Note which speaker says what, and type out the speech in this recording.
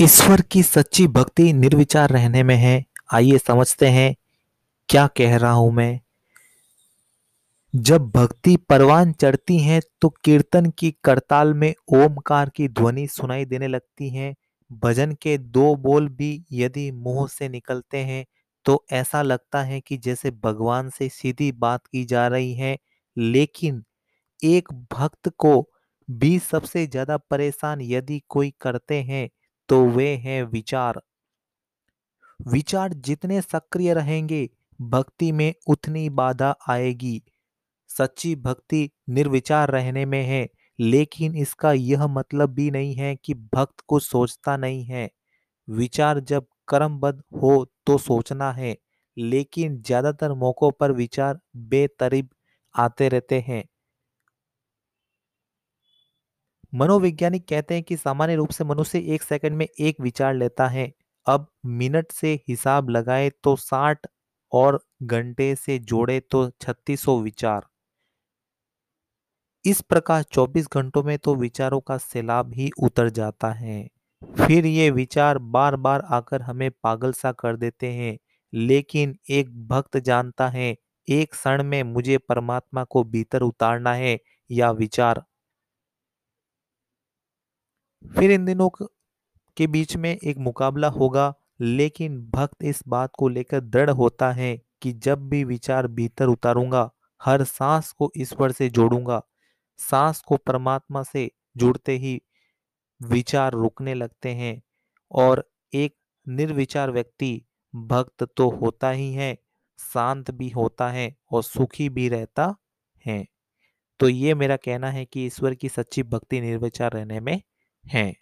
Speaker 1: ईश्वर की सच्ची भक्ति निर्विचार रहने में है। आइए समझते हैं, क्या कह रहा हूँ मैं? जब भक्ति परवान चढ़ती है तो कीर्तन की करताल में ओमकार की ध्वनि सुनाई देने लगती है। भजन के दो बोल भी यदि मुँह से निकलते हैं तो ऐसा लगता है कि जैसे भगवान से सीधी बात की जा रही है। लेकिन एक भक्त को भी सबसे ज़्यादा परेशान यदि कोई करते हैं तो वे हैं विचार। विचार जितने सक्रिय रहेंगे, भक्ति में उतनी बाधा आएगी। सच्ची भक्ति निर्विचार रहने में है, लेकिन इसका यह मतलब भी नहीं है कि भक्त को सोचता नहीं है। विचार जब कर्मबद्ध हो तो सोचना है, लेकिन ज़्यादातर मौकों पर विचार बेतरीब आते रहते हैं। मनोवैज्ञानिक कहते हैं कि सामान्य रूप से मनुष्य एक सेकंड में एक विचार लेता है। अब मिनट से हिसाब लगाए तो 60 और घंटे से जोड़े तो 3600 विचार। इस प्रकार 24 घंटों में तो विचारों का सैलाब ही उतर जाता है। फिर ये विचार बार बार आकर हमें पागल सा कर देते हैं, लेकिन एक भक्त जानता है, एक क्षण में मुझे परमात्मा को भीतर उतारना है, या विचार फिर इन दिनों के बीच में एक मुकाबला होगा, लेकिन भक्त इस बात को लेकर दृढ़ होता है कि जब भी विचार भीतर उतारूँगा, हर सांस को ईश्वर से जोड़ूँगा। सांस को परमात्मा से जुड़ते ही विचार रुकने लगते हैं और एक निर्विचार व्यक्ति भक्त तो होता ही है, शांत भी होता है और सुखी भी रहता है। तो ये मेरा कहना है कि ईश्वर की सच्ची भक्ति निर्विचार रहने में है